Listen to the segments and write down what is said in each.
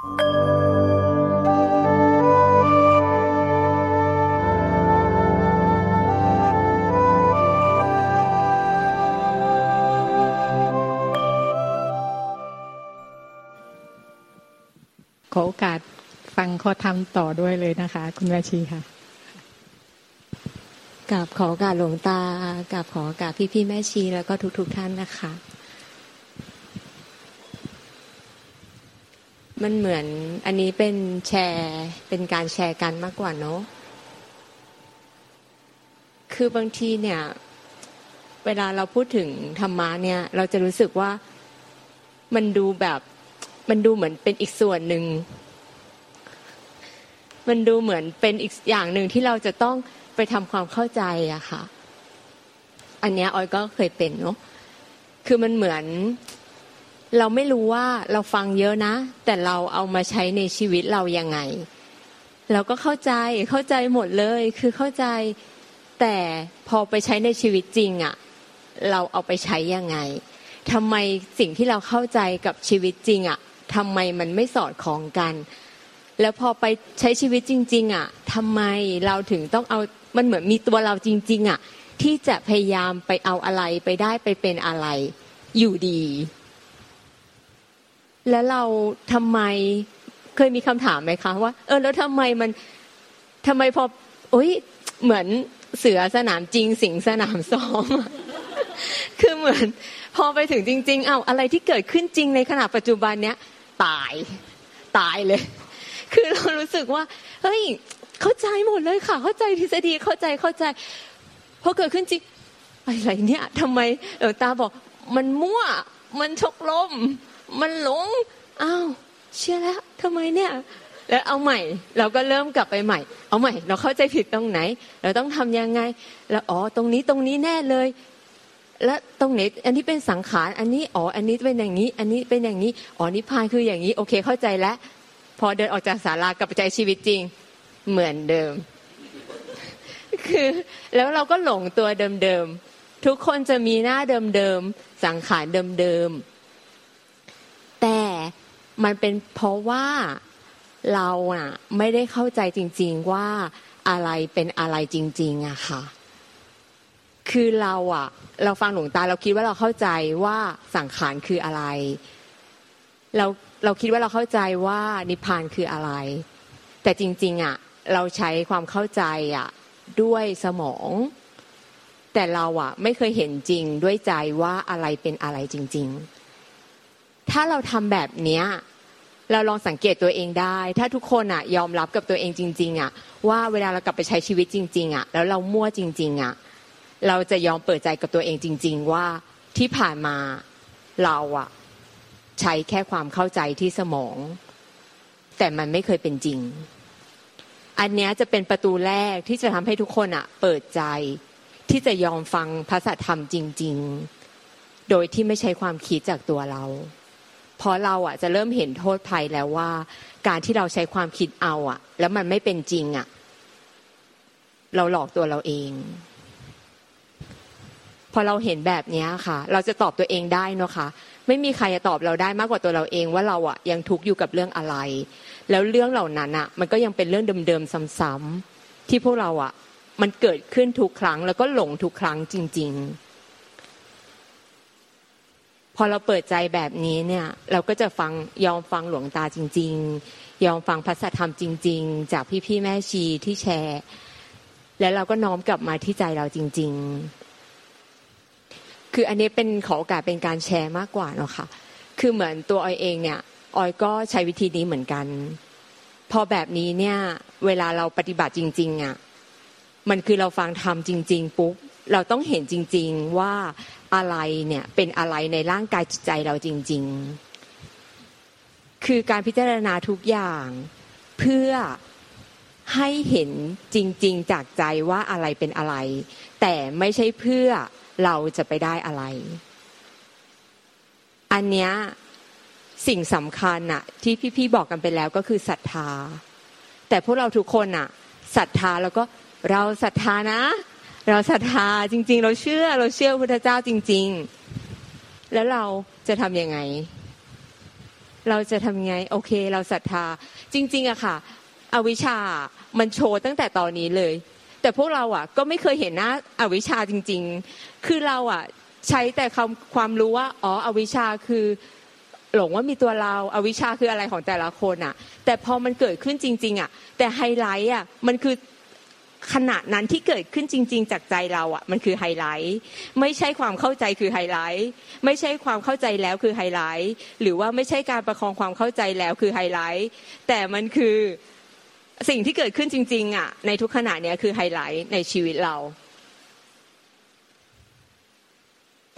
ขอโอกาสฟังข้อธรรมต่อด้วยเลยนะคะ คุณแม่ชีค่ะกับขอโอกาสหลวงตากับขอโอกาสพี่พี่แม่ชีแล้วก็ทุก ๆทท่านนะคะ มันเหมือนอันนี้เป็นแชร์เป็นการแชร์กันมากกว่าเนาะคือบางทีเนี่ย เวลาเราพูดถึงธรรมะเนี่ย เราจะรู้สึกว่ามันดูแบบมันดูเหมือนเป็นอีกส่วนหนึ่ง มันดูเหมือนเป็นอีกอย่างหนึ่งที่เราจะต้องไปทำความเข้าใจอะค่ะ อันเนี้ยออยก็เคยเป็นเนาะคือมันเหมือน เราไม่รู้ว่าเราฟังเยอะนะ แต่เราเอามาใช้ในชีวิตเรายังไง เราก็เข้าใจเข้าใจหมดเลยคือเข้าใจ แต่พอไปใช้ในชีวิตจริงอะเราเอาไปใช้ยังไงทำไมสิ่งที่เราเข้าใจกับชีวิตจริงอะทำไมมันไม่สอดคล้องกัน แล้วพอไปใช้ชีวิตจริง ๆอะทำไมเราถึงต้องเอามันเหมือนมีตัวเราจริง ๆอะที่จะพยายามไปเอาอะไรไปได้ไปเป็นอะไรอยู่ดี แล้วเราทำไมเคยมีคำถามไหมคะว่าเออแล้วทำไมมันทำไมพอโอ้ยเหมือนเสือสนามจริงสิงสนามซ้อมคือเหมือน พอไปถึงจริง ๆ เอาอะไรที่เกิดขึ้นจริงในขณะปัจจุบันเนี้ยตายตายเลย คือเรารู้สึกว่าเฮ้ยเข้าใจหมดเลยค่ะ เข้าใจทฤษฎีเข้าใจเข้าใจพอเกิดขึ้นจริงอะไรเนี่ยทำไมเออตาบอกมันมั่วมันชกลม มันหลงอ้าวเชื่อแล้วทำไมเนี่ย แล้วเอาใหม่ เราก็เริ่มกลับไปใหม่ เอาใหม่ เราเข้าใจผิดตรงไหน เราต้องทำยังไง แล้วอ๋อตรงนี้ตรงนี้แน่เลย แล้วตรงไหนอันนี้เป็นสังขารอันนี้อ๋ออันนี้เป็นอย่างนี้ อันนี้เป็นอย่างนี้อ๋อนิพพานคืออย่างนี้ โอเคเข้าใจแล้วพอเดินออกจากศาลากลับไปใจชีวิตจริงเหมือนเดิม คือแล้วเราก็หลงตัวเดิมๆทุกคนจะมีหน้าเดิมๆสังขารเดิมๆ มันเป็นเพราะว่าเราอะไม่ได้เข้าใจจริง ๆว่าอะไรเป็นอะไรจริง ๆอะค่ะ คือเราอะเราฟังหลวงตาเราคิดว่าเราเข้าใจว่าสังขารคืออะไร เราเราคิดว่าเราเข้าใจว่านิพพานคืออะไร แต่จริง ๆอะเราใช้ความเข้าใจอะด้วยสมอง แต่เราอะไม่เคยเห็นจริงด้วยใจว่าอะไรเป็นอะไรจริง ๆ ถ้าเราทำแบบเนี้ย เราลองสังเกตตัวเองได้ ถ้าทุกคนอะยอมรับกับตัวเองจริง ๆ อะ ว่าเวลาเรากลับไปใช้ชีวิตจริง ๆ อะ แล้วเรามั่วจริง ๆ อะ เราจะยอมเปิดใจกับตัวเองจริง ๆ ว่าที่ผ่านมาเราอะ ใช้แค่ความเข้าใจที่สมอง แต่มันไม่เคยเป็นจริง อันนี้จะเป็นประตูแรกที่จะทำให้ทุกคนอะ เปิดใจที่จะยอมฟังพระสัทธรรมจริง ๆ โดยที่ไม่ใช้ความคิดจากตัวเรา พราะเราอะจะเริ่มเห็นโทษภัยแล้วว่า การที่เราใช้ความคิดเอาอะ แล้วมันไม่เป็นจริงอะ เราหลอกตัวเราเอง พอเราเห็นแบบนี้ค่ะ เราจะตอบตัวเองได้เนาะค่ะไม่มีใครจะตอบเราได้มากกว่าตัวเราเองว่าเราอะยังทุกข์อยู่กับเรื่องอะไร แล้วเรื่องเหล่านั้นอะ มันก็ยังเป็นเรื่องเดิมๆซ้ำๆที่พวกเราอะ มันเกิดขึ้นทุกครั้ง แล้วก็หลงทุกครั้งจริง ๆ อเราเปิดใจแบบนี้เนี่ยเราก็จะฟังยอมฟังหลวงตาจริง ๆ ยอมฟังพระสัทธรรมจริง ๆ จากพี่ๆแม่ชีที่แชร์ แล้วเราก็น้อมกลับมาที่ใจเราจริง ๆ คืออันนี้เป็นขอโอกาสเป็นการแชร์มากกว่าเนาะค่ะคือเหมือนตัวออยเองเนี่ยออยก็ใช้วิธีนี้เหมือนกัน พอแบบนี้เนี่ยเวลาเราปฏิบัติจริงๆอะมันคือเราฟังทำจริง ๆ ปุ๊บ เราต้องเห็นจริง ๆว่าอะไรเนี่ยเป็นอะไรในร่างกายจิตใจเราจริง ๆ คือการพิจารณาทุกอย่างเพื่อให้เห็นจริง ๆ จากใจว่าอะไรเป็นอะไร แต่ไม่ใช่เพื่อเราจะไปได้อะไร อันเนี้ยสิ่งสำคัญอะที่พี่ๆบอกกันไปแล้วก็คือศรัทธา แต่พวกเราทุกคนอะศรัทธาแล้วก็เราศรัทธานะ เราศรัทธาจริง ๆ เราเชื่อเราเชื่อพุทธเจ้าจริง ๆ แล้วเราจะทำยังไง เราจะทำไง โอเค เราศรัทธา จริง ๆอะค่ะ อวิชชามันโชว์ตั้งแต่ตอนนี้เลย แต่พวกเราอะก็ไม่เคยเห็นหน้าอวิชชาจริง ๆ คือเราอะใช้แต่คำความรู้ว่าอ๋ออวิชชาคือหลงว่ามีตัวเราอาวิชาคืออะไรของแต่ละคนอะแต่พอมันเกิดขึ้นจริง ๆอะแต่ไฮไลท์อะมันคือ ขณะนั้นที่เกิดขึ้นจริง ๆ จากใจเราอะ มันคือไฮไลท์ไม่ใช่ความเข้าใจคือไฮไลท์ไม่ใช่ความเข้าใจแล้วคือไฮไลท์หรือว่าไม่ใช่การประคองความเข้าใจแล้วคือไฮไลท์แต่มันคือสิ่งที่เกิดขึ้นจริง ๆอะ ในทุกขณะเนี้ยคือไฮไลท์ในชีวิตเรา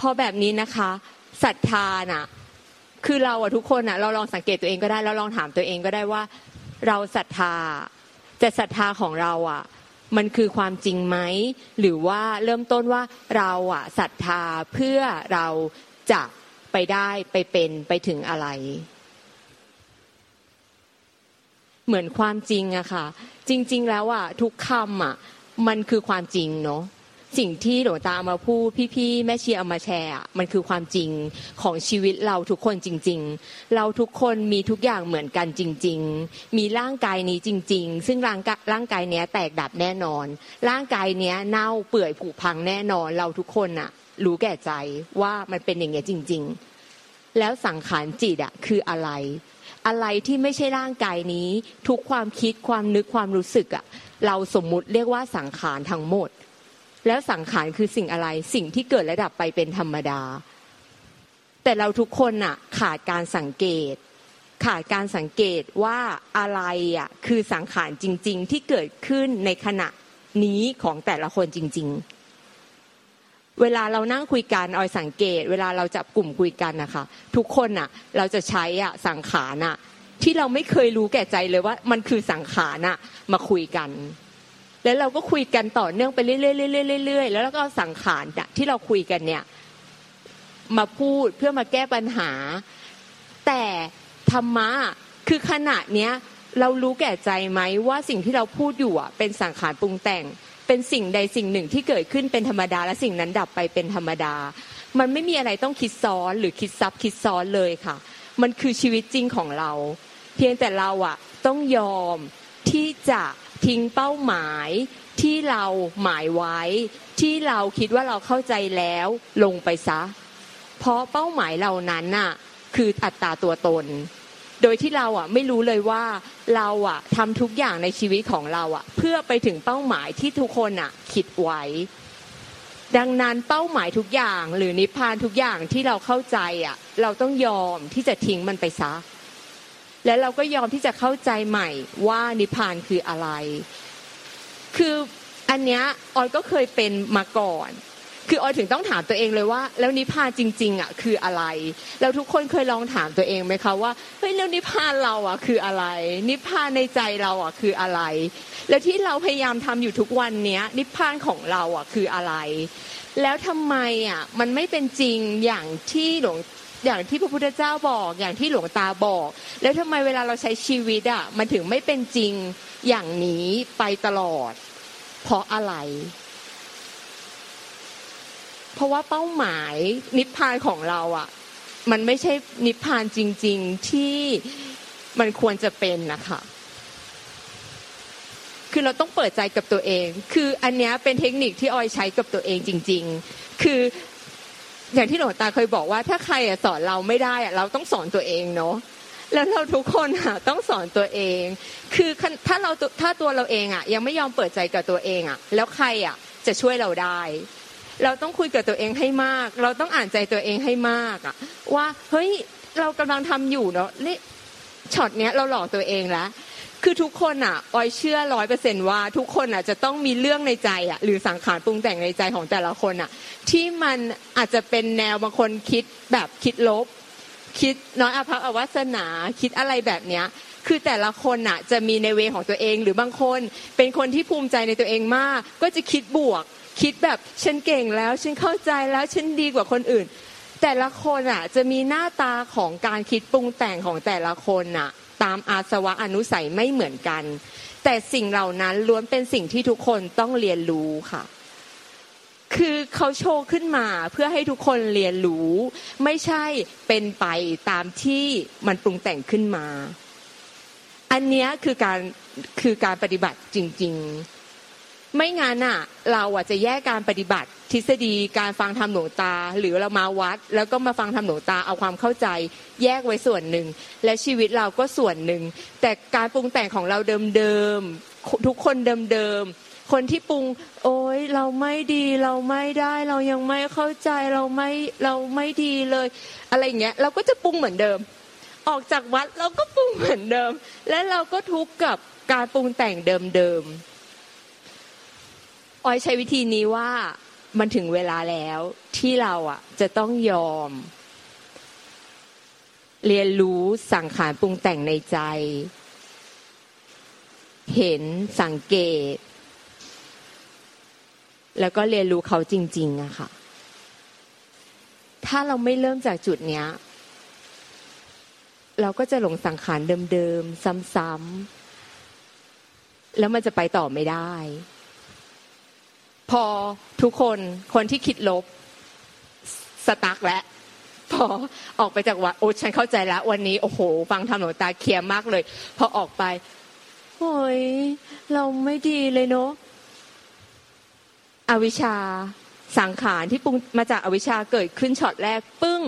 พอแบบนี้นะคะศรัทธาน่ะ คือเราอะทุกคนอะเราลองสังเกตตัวเองก็ได้เราลองถามตัวเองก็ได้ว่า เราศรัทธาแต่ศรัทธาของเราอะ มันคือความจริงไหมหรือว่าเริ่มต้นว่าเราอะศรัทธาเพื่อเราจะไปได้ไปเป็นไปถึงอะไร เหมือนความจริงอะค่ะ จริง ๆ แล้วอะทุกคำอะมันคือความจริงเนาะ สิ่งที่หลวงตามาพูดพี่ๆแม่เชียเอามาแชร์มันคือความจริงของชีวิตเราทุกคนจริง ๆ เราทุกคนมีทุกอย่างเหมือนกันจริง ๆ มีร่างกายนี้จริง ๆ ซึ่งร่างร่างกายเนี้ยแตกดับแน่นอน ร่างกายเนี้ยเน่าเปื่อยผุพังแน่นอน เราทุกคนอะรู้แก่ใจว่ามันเป็นอย่างเงี้ยจริง ๆ แล้วสังขารจิตอะคืออะไร อะไรที่ไม่ใช่ร่างกายนี้ ทุกความคิดความนึกความรู้สึกอะเราสมมุติเรียกว่าสังขารทั้งหมด แล้วสังขารคือสิ่งอะไร สิ่งที่เกิดและดับไปเป็นธรรมดา แต่เราทุกคนน่ะขาดการสังเกต ขาดการสังเกตว่าอะไรอะคือสังขารจริง ๆ ที่เกิดขึ้นในขณะนี้ของแต่ละคนจริง ๆ เวลาเรานั่งคุยกันออยสังเกต เวลาเราจับกลุ่มคุยกันนะคะทุกคนน่ะเราจะใช้อะสังขารน่ะที่เราไม่เคยรู้แก่ใจเลยว่า มันคือสังขารน่ะมาคุยกัน แล้วเราก็คุยกันต่อเนื่องไปเรื่อยๆเรื่อยๆแล้วเราก็สังขารที่เราคุยกันเนี่ย มาพูดเพื่อมาแก้ปัญหา แต่ธรรมะคือขณะเนี้ยเรารู้แก่ใจไหมว่าสิ่งที่เราพูดอยู่อะเป็นสังขารปรุงแต่ง เป็นสิ่งใดสิ่งหนึ่งที่เกิดขึ้นเป็นธรรมดา และสิ่งนั้นดับไปเป็นธรรมดา มันไม่มีอะไรต้องคิดซ้อนหรือคิดซับคิดซ้อนเลยค่ะ มันคือชีวิตจริงของเรา เพียงแต่เราอะต้องยอมที่จะ ทิ้งเป้าหมายที่เราหมายไว้ ที่เราคิดว่าเราเข้าใจแล้วลงไปซะ เพราะเป้าหมายเหล่านั้นน่ะคืออัตราตัวตน โดยที่เราอะไม่รู้เลยว่าเราอะทำทุกอย่างในชีวิตของเราอะเพื่อไปถึงเป้าหมายที่ทุกคนอะคิดไว้ ดังนั้นเป้าหมายทุกอย่างหรือนิพพานทุกอย่างที่เราเข้าใจอะเราต้องยอมที่จะทิ้งมันไปซะ และเราก็ยอมที่จะเข้าใจใหม่ว่านิพพานคืออะไร คืออันเนี้ยออยก็เคยเป็นมาก่อน คือออยถึงต้องถามตัวเองเลยว่า แล้วนิพพานจริง ๆอะคืออะไร แล้วทุกคนเคยลองถามตัวเองไหมคะว่าเฮ้ยแล้วนิพพานเราอะคืออะไร นิพพานในใจเราอะคืออะไร แล้วที่เราพยายามทำอยู่ทุกวันเนี้ย นิพพานของเราอะคืออะไร แล้วทำไมอะมันไม่เป็นจริงอย่างที่หลวง อย่างที่พระพุทธเจ้าบอก อย่างที่หลวงตาบอก แล้วทำไมเวลาเราใช้ชีวิตอะมันถึงไม่เป็นจริงอย่างนี้ไปตลอด เพราะอะไร เพราะว่าเป้าหมายนิพพานของเราอะ มันไม่ใช่นิพพานจริง ๆที่มันควรจะเป็นนะคะคือเราต้องเปิดใจกับตัวเอง คืออันนี้เป็นเทคนิคที่ออยใช้กับตัวเองจริง ๆ คือ อย่างที่หลวงตาเคยบอกว่า ถ้าใครสอนเราไม่ได้เราต้องสอนตัวเองเนาะแล้วเราทุกคนอะต้องสอนตัวเอง คือถ้าเราถ้าตัวเราเองอะ ยังไม่ยอมเปิดใจกับตัวเองอะ แล้วใครอะจะช่วยเราได้ เราต้องคุยกับตัวเองให้มาก เราต้องอ่านใจตัวเองให้มากอะ ว่าเฮ้ยเรากำลังทำอยู่เนาะนี่ช็อตเนี้ยเราหลอกตัวเองแล้ว คือทุกคนอะออยเชื่อร้อยเปอร์เซนว่า ทุกคนอะจะต้องมีเรื่องในใจอะหรือสังขารปรุงแต่งในใจของแต่ละคนอะ ที่มันอาจจะเป็นแนวบางคนคิดแบบคิดลบ คิดน้อยอภัพอวัสนาคิดอะไรแบบเนี้ยคือแต่ละคนอะจะมีในเวของตัวเองหรือบางคน เป็นคนที่ภูมิใจในตัวเองมาก ก็จะคิดบวก คิดแบบฉันเก่งแล้วฉันเข้าใจแล้วฉันดีกว่าคนอื่น แต่ละคนอะจะมีหน้าตาของการคิดปรุงแต่งของแต่ละคนอะ ตามอาสวะอนุสัยไม่เหมือนกัน แต่สิ่งเหล่านั้นล้วนเป็นสิ่งที่ทุกคนต้องเรียนรู้ค่ะ คือเขาโชว์ขึ้นมาเพื่อให้ทุกคนเรียนรู้ ไม่ใช่เป็นไปตามที่มันปรุงแต่งขึ้นมา อันนี้คือการคือการปฏิบัติจริง ๆ ไม่งั้นอะ เราอะจะแยกการปฏิบัติ ทฤษฎีการฟังธรรมหลวงตา หรือเรามาวัด แล้วก็มาฟังธรรมหลวงตาเอาความเข้าใจ แยกไว้ส่วนหนึ่ง และชีวิตเราก็ส่วนหนึ่ง แต่การปรุงแต่งของเราเดิมๆทุกคนเดิมๆคนที่ปรุง โอ๊ยเราไม่ดีเราไม่ได้เรายังไม่เข้าใจเราไม่เราไม่ดีเลย อะไรอย่างเงี้ยเราก็จะปรุงเหมือนเดิม ออกจากวัดเราก็ปรุงเหมือนเดิม และเราก็ทุกข์กับการปรุงแต่งเดิมๆออยใช้วิธีนี้ว่า มันถึงเวลาแล้วที่เราอะจะต้องยอม เรียนรู้สังขารปรุงแต่งในใจ เห็นสังเกต แล้วก็เรียนรู้เขาจริง ๆอะค่ะ ถ้าเราไม่เริ่มจากจุดเนี้ย เราก็จะหลงสังขารเดิมๆซ้ำๆแล้วมันจะไปต่อไม่ได้ พอทุกคนคนที่คิดลบสตักแล้วพอออกไปจากวัดโอ้ฉันเข้าใจแล้ว วันนี้โอ้โห ฟังธรรมหลวงตาเคลียร์มากเลย พอออกไปโอ้ยเราไม่ดีเลยเนาะอวิชชาสังขารที่ปรุงมาจากอวิชชาเกิดขึ้นช็อตแรก ปึ้ง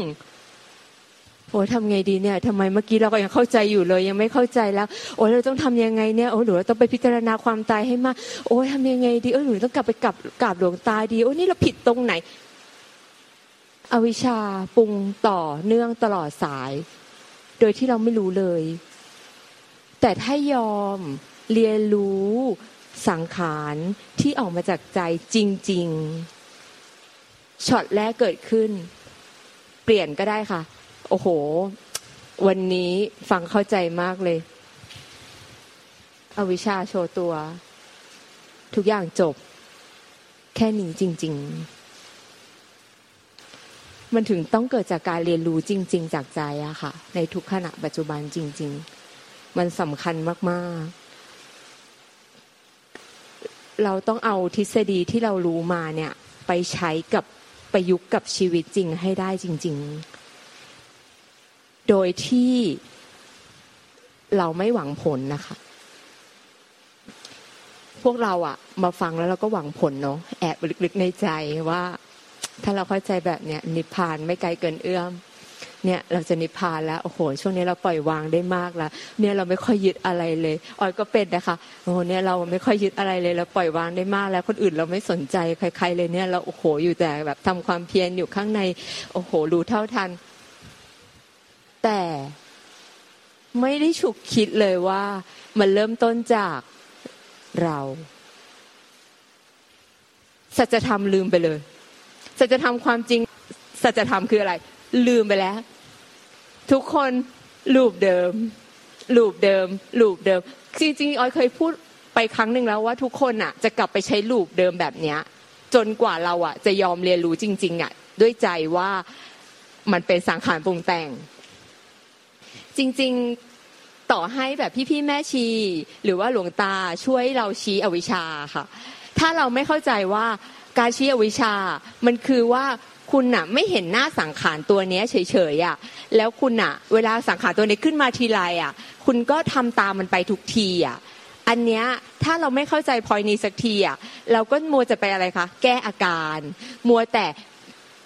โอ้ทำไงดีเนี่ยทำไมเมื่อกี้เราก็ยังเข้าใจอยู่เลย ยังไม่เข้าใจแล้ว โอ้เราต้องทำยังไงเนี่ยโอ้หนูเราต้องไปพิจารณาความตายให้มาก โอ้ทำยังไงดีเออหนูต้องกลับไปกลับกราบหลวงตาดีโอ้นี่เราผิดตรงไหน อวิชชาปรุงต่อเนื่องตลอดสาย โดยที่เราไม่รู้เลย แต่ถ้ายอมเรียนรู้สังขารที่ออกมาจากใจจริง ๆช็อตแรกเกิดขึ้น เปลี่ยนก็ได้ค่ะ อ้โห วันนี้ฟังเข้าใจมากเลย อวิชชาโชว์ตัว ทุกอย่างจบ แค่นี้จริง ๆ มันถึงต้องเกิดจากการเรียนรู้จริง ๆ จากใจอะค่ะ ในทุกขณะปัจจุบันจริง ๆ มันสำคัญมาก ๆเราต้องเอาทฤษฎีที่เรารู้มาเนี่ย ไปใช้กับประยุกต์กับชีวิตจริงให้ได้จริง ๆ โดยที่เราไม่หวังผลนะคะ พวกเราอะมาฟังแล้วเราก็หวังผลเนาะแอบลึกๆในใจว่า ถ้าเราเข้าใจแบบเนี้ยนิพพานไม่ไกลเกินเอื้อมเนี่ยเราจะนิพพานแล้วโอ้โห ช่วงนี้เราปล่อยวางได้มากแล้ว เนี่ยเราไม่ค่อยยึดอะไรเลยออยก็เป็นนะคะโอ้โหเนี่ยเราไม่ค่อยยึดอะไรเลยเราปล่อยวางได้มากแล้ว คนอื่นเราไม่สนใจใคร ๆ เลยเนี่ยเราโอ้โหอยู่แต่แบบทำความเพียรอยู่ข้างในโอ้โหรู้เท่าทัน แต่ไม่ได้ฉุกคิดเลยว่า มันเริ่มต้นจากเราสัจธรรมลืมไปเลยสัจธรรมความจริงสัจธรรมคืออะไร ลืมไปแล้ว ทุกคนลูปเดิมลูปเดิมลูปเดิม จริงๆออยเคยพูดไปครั้งหนึ่งแล้วว่าทุกคนอะ จะกลับไปใช้ลูปเดิมแบบเนี้ย จนกว่าเราอะ จะยอมเรียนรู้จริง ๆ อะ ด้วยใจว่ามันเป็นสังขารปรุงแต่ง จริง ๆต่อให้แบบพี่ๆแม่ชี หรือว่าหลวงตาช่วยเราชี้อวิชชาค่ะ ถ้าเราไม่เข้าใจว่าการชี้อวิชชา มันคือว่าคุณน่ะไม่เห็นหน้าสังขารตัวเนี้ยเฉยๆอะแล้วคุณน่ะ เวลาสังขารตัวนี้ขึ้นมาทีไรอะ คุณก็ทำตามมันไปทุกทีอะอันเนี้ยถ้าเราไม่เข้าใจพอยนี้สักทีอะเราก็มัวจะไปอะไรคะแก้อาการ มัวแต่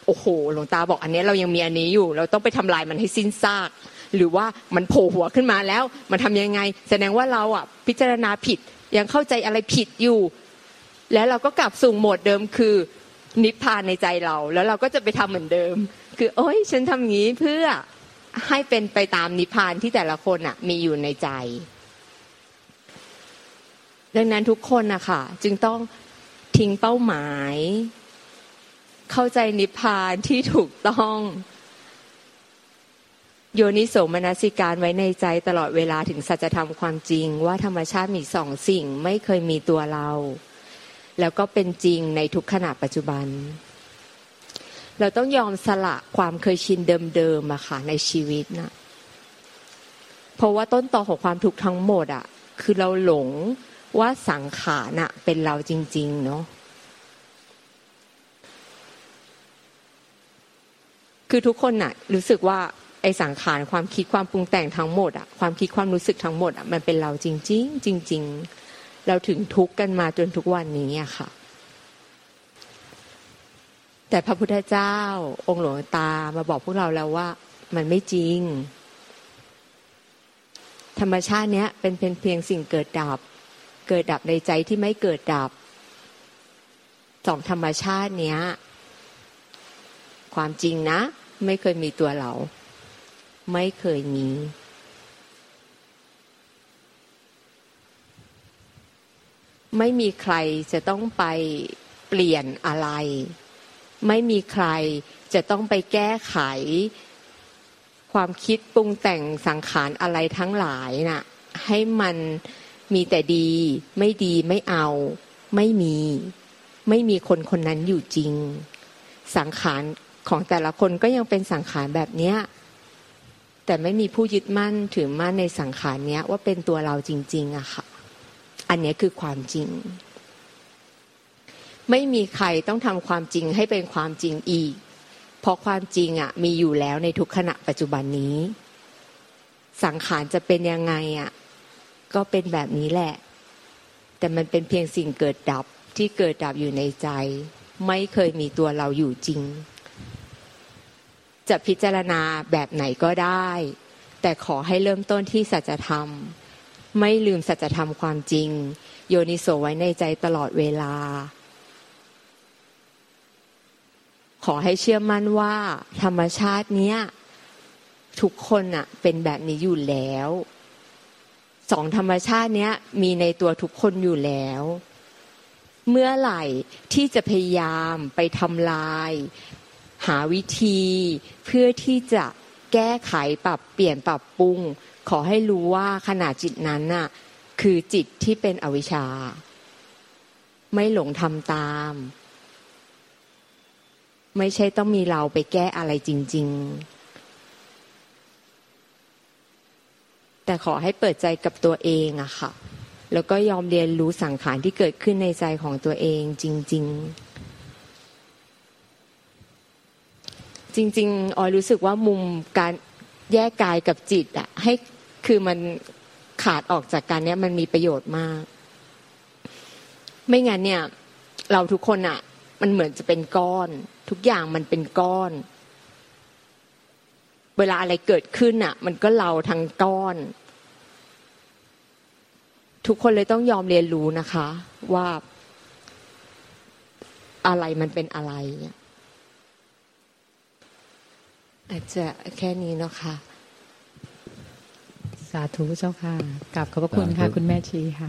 โอ้โหหลวงตาบอกอันนี้เรายังมีอันนี้อยู่ เราต้องไปทำลายมันให้สิ้นซาก หรือว่ามันโผล่หัวขึ้นมาแล้ว มันทำยังไง แสดงว่าเราอะพิจารณาผิดยังเข้าใจอะไรผิดอยู่ แล้วเราก็กลับสู่โหมดเดิมคือนิพพานในใจเรา แล้วเราก็จะไปทำเหมือนเดิม คือโอ้ยฉันทำงี้เพื่อให้เป็นไปตามนิพพานที่แต่ละคนอะ มีอยู่ในใจดังนั้นทุกคนนะคะจึงต้องทิ้งเป้าหมาย เข้าใจนิพพานที่ถูกต้อง โยนิโสมนสิการไว้ในใจตลอดเวลาถึงสัจธรรมความจริง ว่าธรรมชาติมีสองสิ่งไม่เคยมีตัวเรา แล้วก็เป็นจริงในทุกขณะปัจจุบัน เราต้องยอมสละความเคยชินเดิมๆอะค่ะในชีวิตนะเพราะว่าต้นตอของความทุกข์ทั้งหมดอะคือเราหลงว่าสังขารน่ะเป็นเราจริง ๆ เนาะคือทุกคนน่ะรู้สึกว่า สังขารความคิดความปรุงแต่งทั้งหมดอะความคิดความรู้สึกทั้งหมดอะมันเป็นเราจริง ๆ จริง ๆ เราถึงทุกข์กันมาจนทุกวันนี้อะค่ะ แต่พระพุทธเจ้าองค์หลวงตามาบอกพวกเราแล้วว่า มันไม่จริง ธรรมชาติเนี้ยเป็นเป็นเพียงสิ่งเกิดดับ เกิดดับในใจที่ไม่เกิดดับสองธรรมชาติเนี้ย ความจริงนะ ไม่เคยมีตัวเรา ไม่เคยมี ไม่มีใครจะต้องไปเปลี่ยนอะไร ไม่มีใครจะต้องไปแก้ไข ความคิดปรุงแต่งสังขารอะไรทั้งหลายนะ่ะ ให้มันมีแต่ดี ไม่ดีไม่เอา ไม่มี ไม่มีคนคนนั้นอยู่จริง สังขารของแต่ละคนก็ยังเป็นสังขารแบบเนี้ย แต่ไม่มีผู้ยึดมั่นถือมั่นในสังขารเนี้ย ว่าเป็นตัวเราจริง ๆอะค่ะ อันนี้คือความจริง ไม่มีใครต้องทำความจริงให้เป็นความจริงอีก เพราะความจริงอะมีอยู่แล้วในทุกขณะปัจจุบันนี้ สังขารจะเป็นยังไงอะก็เป็นแบบนี้แหละ แต่มันเป็นเพียงสิ่งเกิดดับที่เกิดดับอยู่ในใจ ไม่เคยมีตัวเราอยู่จริง จะพิจารณาแบบไหนก็ได้ แต่ขอให้เริ่มต้นที่สัจธรรม ไม่ลืมสัจธรรมความจริง โยนิโสไว้ในใจตลอดเวลา ขอให้เชื่อมั่นว่า ธรรมชาติเนี้ยทุกคนอะเป็นแบบนี้อยู่แล้วสองธรรมชาติเนี้ยมีในตัวทุกคนอยู่แล้ว เมื่อไหร่ที่จะพยายามไปทำลาย หาวิธีเพื่อที่จะแก้ไขปรับเปลี่ยนปรับปรุง ขอให้รู้ว่าขณะจิตนั้นน่ะคือจิตที่เป็นอวิชชา ไม่หลงทำตาม ไม่ใช่ต้องมีเราไปแก้อะไรจริง ๆ แต่ขอให้เปิดใจกับตัวเองอะค่ะ แล้วก็ยอมเรียนรู้สังขารที่เกิดขึ้นในใจของตัวเองจริง ๆ จริง ๆ ออยรู้สึกว่ามุมการแยกกายกับจิตอะให้คือมันขาดออกจากกันเนี้ยมันมีประโยชน์มาก ไม่งั้นเนี่ย เราทุกคนอะมันเหมือนจะเป็นก้อน ทุกอย่างมันเป็นก้อน เวลาอะไรเกิดขึ้นอะมันก็เราทั้งก้อน ทุกคนเลยต้องยอมเรียนรู้นะคะ ว่าอะไรมันเป็นอะไรเนี่ย อาจจะแค่นี้เนาะค่ะ สาธุเจ้าค่ะกราบขอบพระคุณค่ะ คุณแม่ชีค่ะ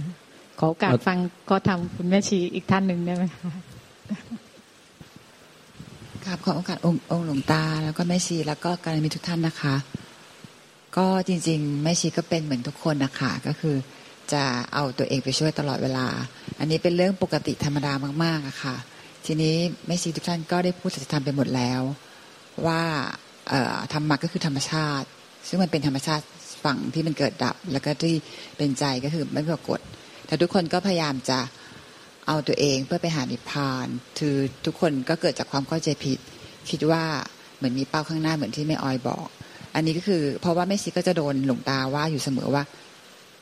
ขอโอกาสฟังก็ทำคุณแม่ชีอีกท่านหนึ่งได้ไหมคะกราบขอโอกาสองค์องค์หลวงตา แล้วก็แม่ชีแล้วก็การมีทุกท่านนะคะ ก็จริง ๆ แม่ชีก็เป็นเหมือนทุกคนนะคะก็คือจะเอาตัวเองไปช่วยตลอดเวลา อันนี้เป็นเรื่องปกติธรรมดามากๆอะค่ะ ทีนี้แม่ชีทุกท่านก็ได้พูดสัจธรรมไปหมดแล้ว ว่าเอ่อ ธรรมะก็คือธรรมชาติ ซึ่งมันเป็นธรรมชาติฝั่งที่มันเกิดดับ แล้วก็ที่เป็นใจก็คือไม่ปรากฏ แต่ทุกคนก็พยายามจะเอาตัวเองเพื่อไปหานิพพานคือทุกคนก็เกิดจากความเข้าใจผิด คิดว่าเหมือนมีเป้าข้างหน้าเหมือนที่แม่ออยบอก อันนี้ก็คือ เพราะว่าแม่ชีก็จะโดนหลวงตาว่าอยู่เสมอว่า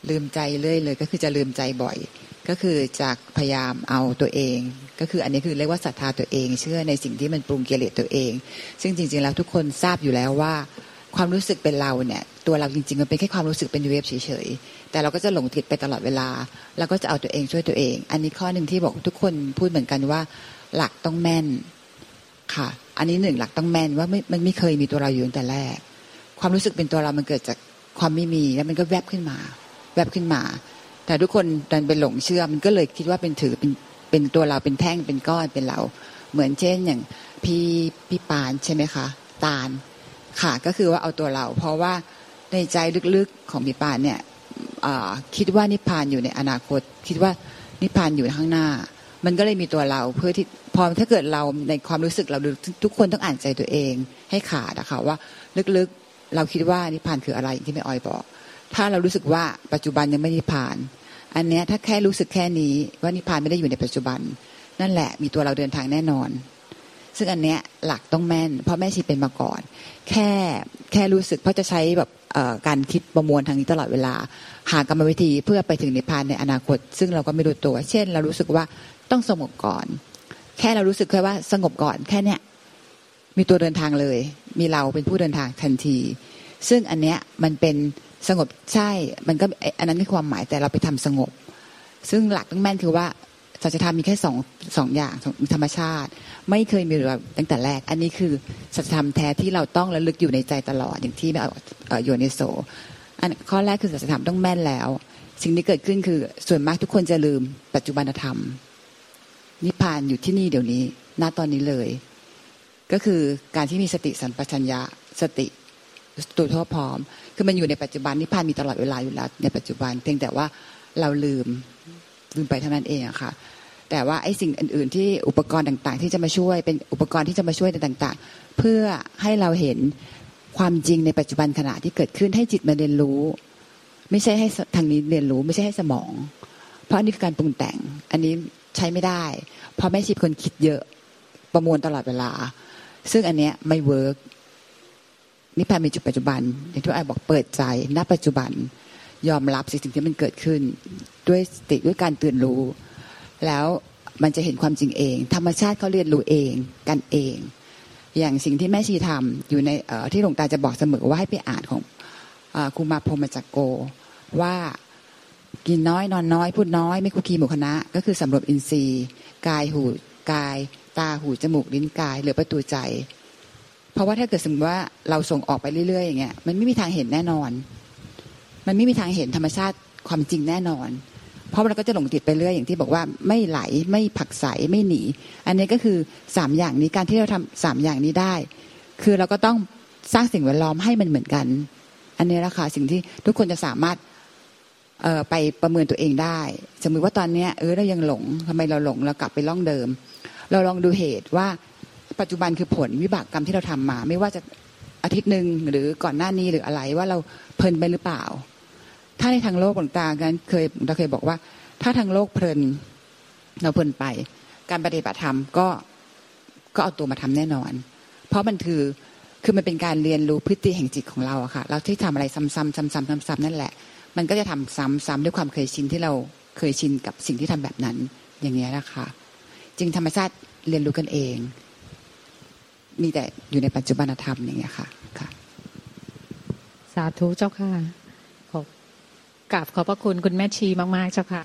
ลืมใจเรื่อยเลย ก็คือจะลืมใจบ่อย ก็คือจากพยายามเอาตัวเอง ก็คืออันนี้คือเรียกว่าศรัทธาตัวเอง เชื่อในสิ่งที่มันปรุงกิเลสตัวเอง ซึ่งจริง ๆ แล้วทุกคนทราบอยู่แล้วว่า ความรู้สึกเป็นเราเนี่ย ตัวเราจริง ๆ มันเป็นแค่ความรู้สึกเป็นเวฟเฉยๆแต่เราก็จะหลงติดไปตลอดเวลา แล้วก็จะเอาตัวเองช่วยตัวเอง อันนี้ข้อหนึ่งที่บอกทุกคนพูดเหมือนกันว่า หลักต้องแม่นค่ะ อันนี้หนึ่งหลักต้องแม่นว่าไม่มันไม่เคยมีตัวเราอยู่ตั้งแต่แรก ความรู้สึกเป็นตัวเรามันเกิดจากความไม่มีแล้วมันก็แวบขึ้นมา แวบขึ้นมา แต่ทุกคนดันเป็นหลงเชื่อมันก็เลยคิดว่าเป็นถือเป็นเป็นตัวเราเป็นแท่งเป็นก้อนเป็นเรา เหมือนเช่นอย่างพี่พี่ปานใช่ไหมคะ ตาลค่ะก็คือว่าเอาตัวเรา เพราะว่าในใจลึกๆของพี่ปานเนี่ยคิดว่านิพพานอยู่ในอนาคต คิดว่านิพพานอยู่ข้างหน้า มันก็เลยมีตัวเราเพื่อที่พอถ้าเกิดเราในความรู้สึกเราทุกคนต้องอ่านใจตัวเองให้ขาดอะค่ะว่าลึกๆเราคิดว่านิพพานคืออะไรอย่างที่แม่ออยบอก ถ้าเรารู้สึกว่าปัจจุบันยังไม่นิพพาน อันเนี้ยถ้าแค่รู้สึกแค่นี้ว่านิพพานไม่ได้อยู่ในปัจจุบัน นั่นแหละมีตัวเราเดินทางแน่นอน ซึ่งอันเนี้ยหลักต้องแม่น เพราะแม่ชีเป็นมาก่อน แค่แค่รู้สึกเพราะจะใช้แบบการคิดประมวลทางนี้ตลอดเวลา หากรรมวิธีเพื่อไปถึงนิพพานในอนาคต ซึ่งเราก็ไม่รู้ตัว เช่น เรารู้สึกว่าต้องสงบก่อน แค่เรารู้สึกแค่ว่าสงบก่อนแค่เนี้ยมีตัวเดินทางเลย มีเราเป็นผู้เดินทางทันที ซึ่งอันเนี้ยมันเป็น สงบใช่ มันก็อันนั้นคือความหมายแต่เราไปทำสงบ ซึ่งหลักต้องแม่นคือว่าสัจธรรมมีแค่สองสองอย่างธรรมชาติ ไม่เคยมีแบบตั้งแต่แรก อันนี้คือสัจธรรมแท้ที่เราต้องระลึกอยู่ในใจตลอดอย่างที่อยู่ในโซอันข้อแรกคือสัจธรรมต้องแม่นแล้ว สิ่งที่เกิดขึ้นคือส่วนมากทุกคนจะลืมปัจจุบันธรรม นิพพานอยู่ที่นี่เดี๋ยวนี้ณตอนนี้เลย ก็คือการที่มีสติสัมปชัญญะสติ ตัวทั่วพร้อม คือมันอยู่ในปัจจุบันนิพพานมีตลอดเวลาอยู่แล้วในปัจจุบัน เพียงแต่ว่าเราลืมลืมไปเท่านั้นเองอะค่ะ แต่ว่าไอ้สิ่งอื่น ๆ ที่อุปกรณ์ต่าง ๆ ที่จะมาช่วยเป็นอุปกรณ์ที่จะมาช่วยต่าง ๆ เพื่อให้เราเห็นความจริงในปัจจุบันขณะที่เกิดขึ้นให้จิตมาเรียนรู้ ไม่ใช่ให้ทางนี้เรียนรู้ ไม่ใช่ให้สมอง เพราะอันนี้คือการปรุงแต่ง อันนี้ใช้ไม่ได้ เพราะแม่ชีพคนคิดเยอะประมวลตลอดเวลา ซึ่งอันเนี้ยไม่ work นิพพานมีจุดปัจจุบันอย่างที่ไอ้บอกเปิดใจณปัจจุบัน ยอมรับสิ่งที่มันเกิดขึ้น ด้วยสติด้วยการตื่นรู้ แล้วมันจะเห็นความจริงเอง ธรรมชาติเขาเรียนรู้เองกันเอง อย่างสิ่งที่แม่ชีทำอยู่ในที่หลวงตาจะบอกเสมอว่าให้ไปอ่านของครูมาพรมจักโก ว่ากินน้อยนอนน้อยพูดน้อยไม่คุกคีหมู่คณะ ก็คือสำรวจอินทรีย์ กายหูกาย ตาหูจมูกลิ้นกายเหลือประตูใจ เพราะว่าถ้าเกิดสมมติว่าเราส่งออกไปเรื่อยๆอย่างเงี้ยมันไม่มีทางเห็นแน่นอน มันไม่มีทางเห็นธรรมชาติความจริงแน่นอน เพราะเราก็จะหลงติดไปเรื่อยอย่างที่บอกว่าไม่ไหลไม่ผักใสไม่หนี อันนี้ก็คือสามอย่างนี้การที่เราทำสามอย่างนี้ได้ คือเราก็ต้องสร้างสิ่งแวดล้อมให้มันเหมือนกัน อันนี้แหละค่ะสิ่งที่ทุกคนจะสามารถเไปประเมินตัวเองได้ สมมติว่าตอนเนี้ยเออเรายังหลงทำไมเราหลงเรากลับไปล่องเดิม เราลองดูเหตุว่า ปัจจุบันคือผลวิบากกรรมที่เราทำมา ไม่ว่าจะอาทิตย์หนึ่งหรือก่อนหน้านี้หรืออะไรว่าเราเพลินไปหรือเปล่า ถ้าในทางโลกต่างๆกันเคยเราเคยบอกว่า ถ้าทางโลกเพลินเราเพลินไป การปฏิบัติธรรมก็ก็เอาตัวมาทำแน่นอน เพราะมันคือคือมันเป็นการเรียนรู้พฤติแห่งจิตของเราอะค่ะ เราที่ทำอะไรซ้ำๆซ้ำๆซ้ำๆนั่นแหละ มันก็จะทำซ้ำๆด้วยความเคยชินที่เราเคยชินกับสิ่งที่ทำแบบนั้นอย่างนี้นะคะ จึงธรรมชาติเรียนรู้กันเอง มีแต่อยู่ในปัจจุบันธรรมอย่างเงี้ยค่ะค่ะ สาธุเจ้าค่ะขอกราบขอบพระคุณคุณแม่ชีมาก ๆ เจ้าค่ะ